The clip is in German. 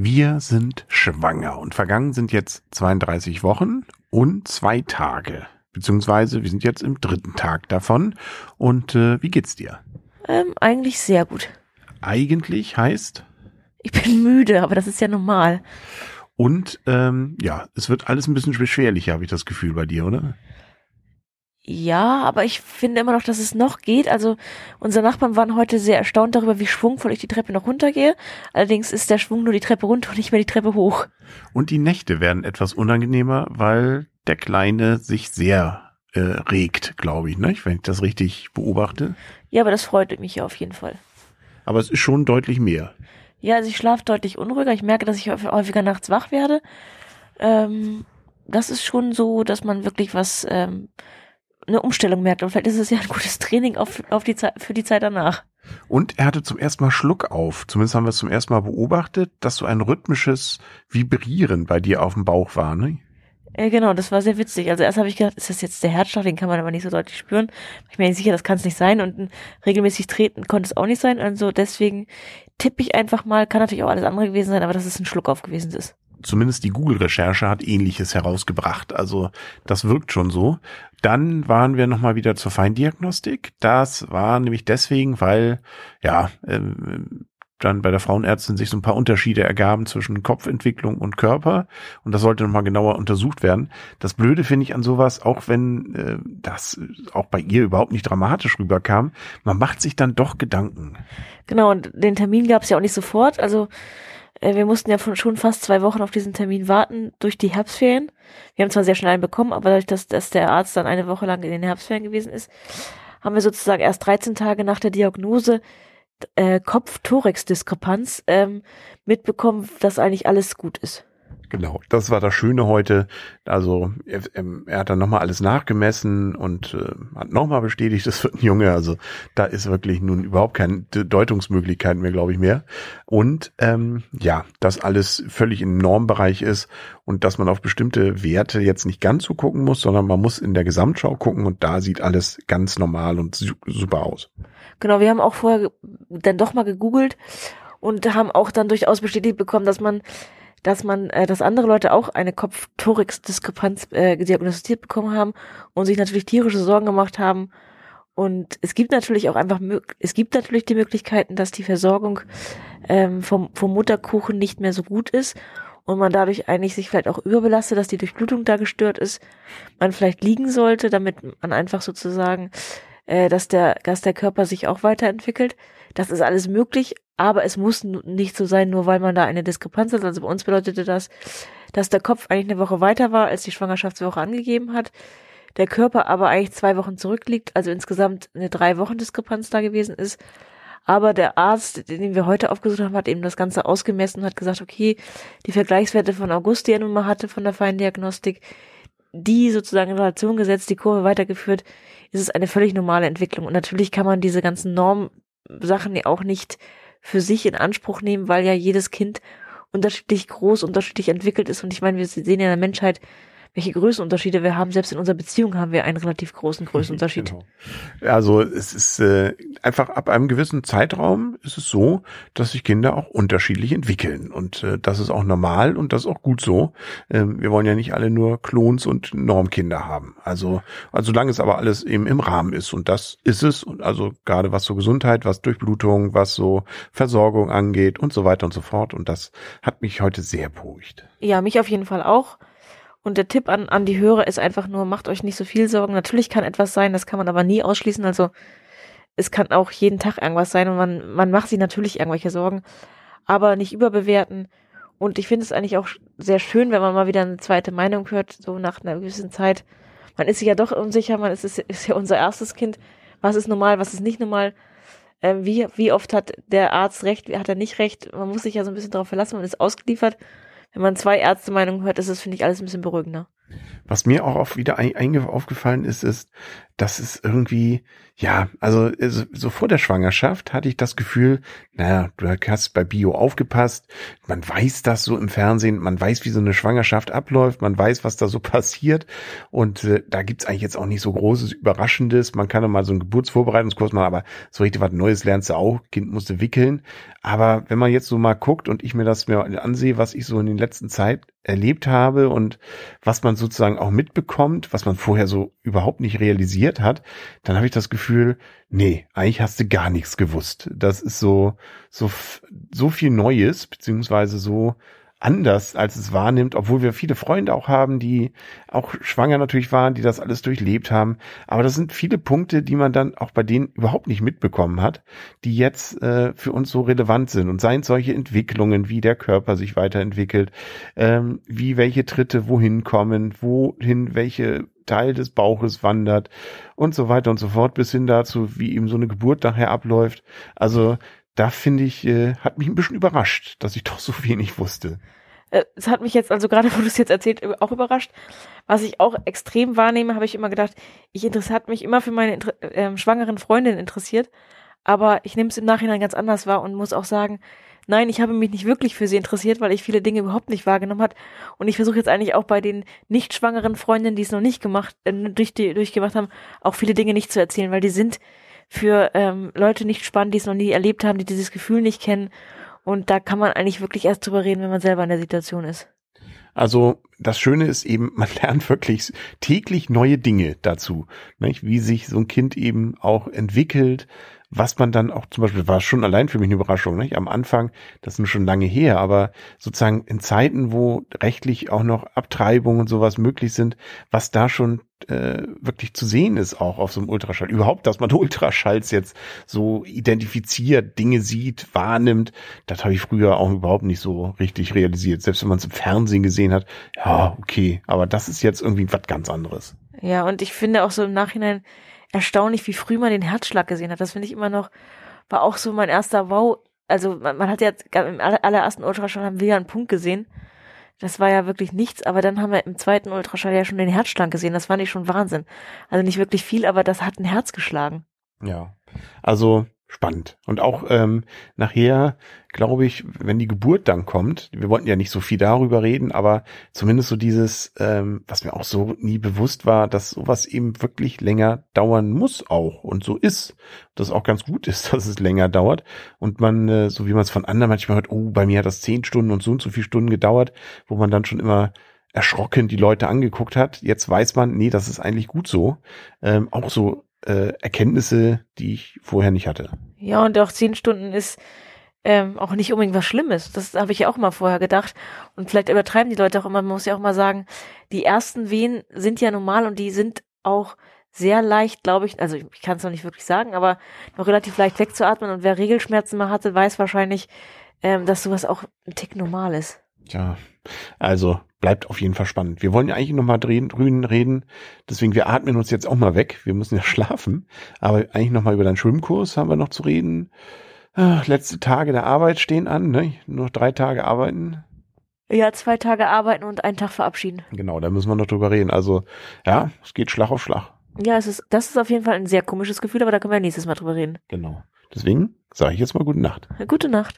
Wir sind schwanger und vergangen sind jetzt 32 Wochen und zwei Tage. Beziehungsweise wir sind jetzt im dritten Tag davon. Und äh, wie geht's dir? Ähm, eigentlich sehr gut. Eigentlich heißt? Ich bin müde, aber das ist ja normal. Und ähm, ja, es wird alles ein bisschen beschwerlicher, habe ich das Gefühl bei dir, oder? Ja, aber ich finde immer noch, dass es noch geht. Also unsere Nachbarn waren heute sehr erstaunt darüber, wie schwungvoll ich die Treppe noch runtergehe. Allerdings ist der Schwung nur die Treppe runter und nicht mehr die Treppe hoch. Und die Nächte werden etwas unangenehmer, weil der Kleine sich sehr äh, regt, glaube ich, ne? wenn ich das richtig beobachte. Ja, aber das freut mich ja auf jeden Fall. Aber es ist schon deutlich mehr. Ja, also ich schlafe deutlich unruhiger. Ich merke, dass ich häufiger nachts wach werde. Ähm, das ist schon so, dass man wirklich was ähm, eine Umstellung merkt. Und vielleicht ist es ja ein gutes Training auf, auf die Zeit, für die Zeit danach. Und er hatte zum ersten Mal Schluck auf. Zumindest haben wir es zum ersten Mal beobachtet, dass so ein rhythmisches Vibrieren bei dir auf dem Bauch war, ne? Ja, genau, das war sehr witzig. Also erst habe ich gedacht, ist das jetzt der Herzschlag, den kann man aber nicht so deutlich spüren. Ich bin mir nicht sicher, das kann es nicht sein. Und ein regelmäßig treten konnte es auch nicht sein. Also deswegen tippe ich einfach mal, kann natürlich auch alles andere gewesen sein, aber dass es ein Schluck auf gewesen ist zumindest die Google-Recherche hat ähnliches herausgebracht. Also das wirkt schon so. Dann waren wir nochmal wieder zur Feindiagnostik. Das war nämlich deswegen, weil ja äh, dann bei der Frauenärztin sich so ein paar Unterschiede ergaben zwischen Kopfentwicklung und Körper und das sollte nochmal genauer untersucht werden. Das Blöde finde ich an sowas, auch wenn äh, das auch bei ihr überhaupt nicht dramatisch rüberkam, man macht sich dann doch Gedanken. Genau, und den Termin gab es ja auch nicht sofort. Also wir mussten ja schon fast zwei Wochen auf diesen Termin warten durch die Herbstferien. Wir haben zwar sehr schnell einen bekommen, aber dadurch, dass, dass der Arzt dann eine Woche lang in den Herbstferien gewesen ist, haben wir sozusagen erst 13 Tage nach der Diagnose äh, Kopf-Thorax-Diskrepanz ähm, mitbekommen, dass eigentlich alles gut ist. Genau, das war das Schöne heute. Also er, er hat dann nochmal alles nachgemessen und äh, hat nochmal bestätigt, das wird ein Junge. Also da ist wirklich nun überhaupt keine Deutungsmöglichkeit mehr, glaube ich, mehr. Und ähm, ja, dass alles völlig im Normbereich ist und dass man auf bestimmte Werte jetzt nicht ganz so gucken muss, sondern man muss in der Gesamtschau gucken und da sieht alles ganz normal und super aus. Genau, wir haben auch vorher dann doch mal gegoogelt und haben auch dann durchaus bestätigt bekommen, dass man dass man, äh, dass andere Leute auch eine Kopf-Thorax-Diskrepanz äh, diagnostiziert bekommen haben und sich natürlich tierische Sorgen gemacht haben. Und es gibt natürlich auch einfach, es gibt natürlich die Möglichkeiten, dass die Versorgung ähm, vom, vom Mutterkuchen nicht mehr so gut ist und man dadurch eigentlich sich vielleicht auch überbelastet, dass die Durchblutung da gestört ist, man vielleicht liegen sollte, damit man einfach sozusagen, äh, dass der, dass der Körper sich auch weiterentwickelt. Das ist alles möglich, aber es muss nicht so sein, nur weil man da eine Diskrepanz hat. Also bei uns bedeutete das, dass der Kopf eigentlich eine Woche weiter war, als die Schwangerschaftswoche angegeben hat. Der Körper aber eigentlich zwei Wochen zurückliegt, also insgesamt eine drei Wochen Diskrepanz da gewesen ist. Aber der Arzt, den wir heute aufgesucht haben, hat eben das Ganze ausgemessen und hat gesagt, okay, die Vergleichswerte von August, die er nun mal hatte von der Feindiagnostik, die sozusagen in Relation gesetzt, die Kurve weitergeführt, ist es eine völlig normale Entwicklung. Und natürlich kann man diese ganzen Normsachen ja auch nicht für sich in Anspruch nehmen, weil ja jedes Kind unterschiedlich groß, unterschiedlich entwickelt ist. Und ich meine, wir sehen ja in der Menschheit welche Größenunterschiede wir haben. Selbst in unserer Beziehung haben wir einen relativ großen Größenunterschied. Genau. Also es ist äh, einfach ab einem gewissen Zeitraum ist es so, dass sich Kinder auch unterschiedlich entwickeln. Und äh, das ist auch normal und das ist auch gut so. Ähm, wir wollen ja nicht alle nur Klons und Normkinder haben. Also, also solange es aber alles eben im Rahmen ist. Und das ist es. Und also gerade was so Gesundheit, was Durchblutung, was so Versorgung angeht und so weiter und so fort. Und das hat mich heute sehr beruhigt. Ja, mich auf jeden Fall auch. Und der Tipp an, an die Hörer ist einfach nur, macht euch nicht so viel Sorgen. Natürlich kann etwas sein, das kann man aber nie ausschließen. Also es kann auch jeden Tag irgendwas sein und man, man macht sich natürlich irgendwelche Sorgen, aber nicht überbewerten. Und ich finde es eigentlich auch sehr schön, wenn man mal wieder eine zweite Meinung hört, so nach einer gewissen Zeit. Man ist sich ja doch unsicher, man ist, ist ja unser erstes Kind. Was ist normal, was ist nicht normal? Ähm, wie, wie oft hat der Arzt recht, hat er nicht recht? Man muss sich ja so ein bisschen darauf verlassen, man ist ausgeliefert wenn man zwei Ärztemeinungen hört, ist das, finde ich, alles ein bisschen beruhigender. Was mir auch wieder ein, aufgefallen ist, ist, das ist irgendwie, ja, also so vor der Schwangerschaft hatte ich das Gefühl, naja, du hast bei Bio aufgepasst, man weiß das so im Fernsehen, man weiß, wie so eine Schwangerschaft abläuft, man weiß, was da so passiert und äh, da gibt's eigentlich jetzt auch nicht so großes Überraschendes, man kann mal so einen Geburtsvorbereitungskurs machen, aber so richtig was Neues lernst du auch, Kind musste wickeln, aber wenn man jetzt so mal guckt und ich mir das mir ansehe, was ich so in den letzten Zeit erlebt habe und was man sozusagen auch mitbekommt, was man vorher so überhaupt nicht realisiert hat, dann habe ich das Gefühl, nee, eigentlich hast du gar nichts gewusst. Das ist so, so, so viel Neues, beziehungsweise so anders, als es wahrnimmt, obwohl wir viele Freunde auch haben, die auch schwanger natürlich waren, die das alles durchlebt haben. Aber das sind viele Punkte, die man dann auch bei denen überhaupt nicht mitbekommen hat, die jetzt äh, für uns so relevant sind. Und seien solche Entwicklungen, wie der Körper sich weiterentwickelt, ähm, wie welche Tritte wohin kommen, wohin welche Teil des Bauches wandert und so weiter und so fort, bis hin dazu, wie eben so eine Geburt nachher abläuft. Also da finde ich, äh, hat mich ein bisschen überrascht, dass ich doch so wenig wusste. Äh, es hat mich jetzt, also gerade wo du es jetzt erzählt, auch überrascht. Was ich auch extrem wahrnehme, habe ich immer gedacht, ich hat mich immer für meine äh, schwangeren Freundin interessiert, aber ich nehme es im Nachhinein ganz anders wahr und muss auch sagen, nein, ich habe mich nicht wirklich für sie interessiert, weil ich viele Dinge überhaupt nicht wahrgenommen hat. Und ich versuche jetzt eigentlich auch bei den nicht schwangeren Freundinnen, die es noch nicht gemacht, äh, durch die, durchgemacht haben, auch viele Dinge nicht zu erzählen, weil die sind für ähm, Leute nicht spannend, die es noch nie erlebt haben, die dieses Gefühl nicht kennen. Und da kann man eigentlich wirklich erst drüber reden, wenn man selber in der Situation ist. Also das Schöne ist eben, man lernt wirklich täglich neue Dinge dazu, nicht? wie sich so ein Kind eben auch entwickelt, was man dann auch zum Beispiel, war schon allein für mich eine Überraschung, nicht? am Anfang, das ist schon lange her, aber sozusagen in Zeiten, wo rechtlich auch noch Abtreibungen und sowas möglich sind, was da schon äh, wirklich zu sehen ist auch auf so einem Ultraschall. Überhaupt, dass man Ultraschalls jetzt so identifiziert, Dinge sieht, wahrnimmt, das habe ich früher auch überhaupt nicht so richtig realisiert. Selbst wenn man es im Fernsehen gesehen hat, ja, okay, aber das ist jetzt irgendwie was ganz anderes. Ja, und ich finde auch so im Nachhinein, erstaunlich, wie früh man den Herzschlag gesehen hat. Das finde ich immer noch, war auch so mein erster Wow. Also man, man hat ja im allerersten Ultraschall haben wir ja einen Punkt gesehen. Das war ja wirklich nichts, aber dann haben wir im zweiten Ultraschall ja schon den Herzschlag gesehen. Das fand ich schon Wahnsinn. Also nicht wirklich viel, aber das hat ein Herz geschlagen. Ja. Also spannend. Und auch ähm, nachher, glaube ich, wenn die Geburt dann kommt, wir wollten ja nicht so viel darüber reden, aber zumindest so dieses, ähm, was mir auch so nie bewusst war, dass sowas eben wirklich länger dauern muss auch und so ist. Dass auch ganz gut ist, dass es länger dauert und man, äh, so wie man es von anderen manchmal hört, oh, bei mir hat das zehn Stunden und so und so viele Stunden gedauert, wo man dann schon immer erschrocken die Leute angeguckt hat. Jetzt weiß man, nee, das ist eigentlich gut so. Ähm, auch so äh, Erkenntnisse, die ich vorher nicht hatte. Ja, und auch zehn Stunden ist ähm, auch nicht unbedingt was Schlimmes. Das habe ich ja auch mal vorher gedacht. Und vielleicht übertreiben die Leute auch immer. Man muss ja auch mal sagen, die ersten Wehen sind ja normal und die sind auch sehr leicht, glaube ich, also ich kann es noch nicht wirklich sagen, aber noch relativ leicht wegzuatmen. Und wer Regelschmerzen mal hatte, weiß wahrscheinlich, ähm, dass sowas auch ein Tick normal ist. Ja, also bleibt auf jeden Fall spannend. Wir wollen ja eigentlich nochmal drüben reden, deswegen wir atmen uns jetzt auch mal weg. Wir müssen ja schlafen, aber eigentlich nochmal über deinen Schwimmkurs haben wir noch zu reden. Ach, letzte Tage der Arbeit stehen an, ne? Nur drei Tage arbeiten. Ja, zwei Tage arbeiten und einen Tag verabschieden. Genau, da müssen wir noch drüber reden. Also, ja, es geht Schlag auf Schlag. Ja, es ist, das ist auf jeden Fall ein sehr komisches Gefühl, aber da können wir nächstes Mal drüber reden. Genau. Deswegen sage ich jetzt mal gute Nacht. Gute Nacht.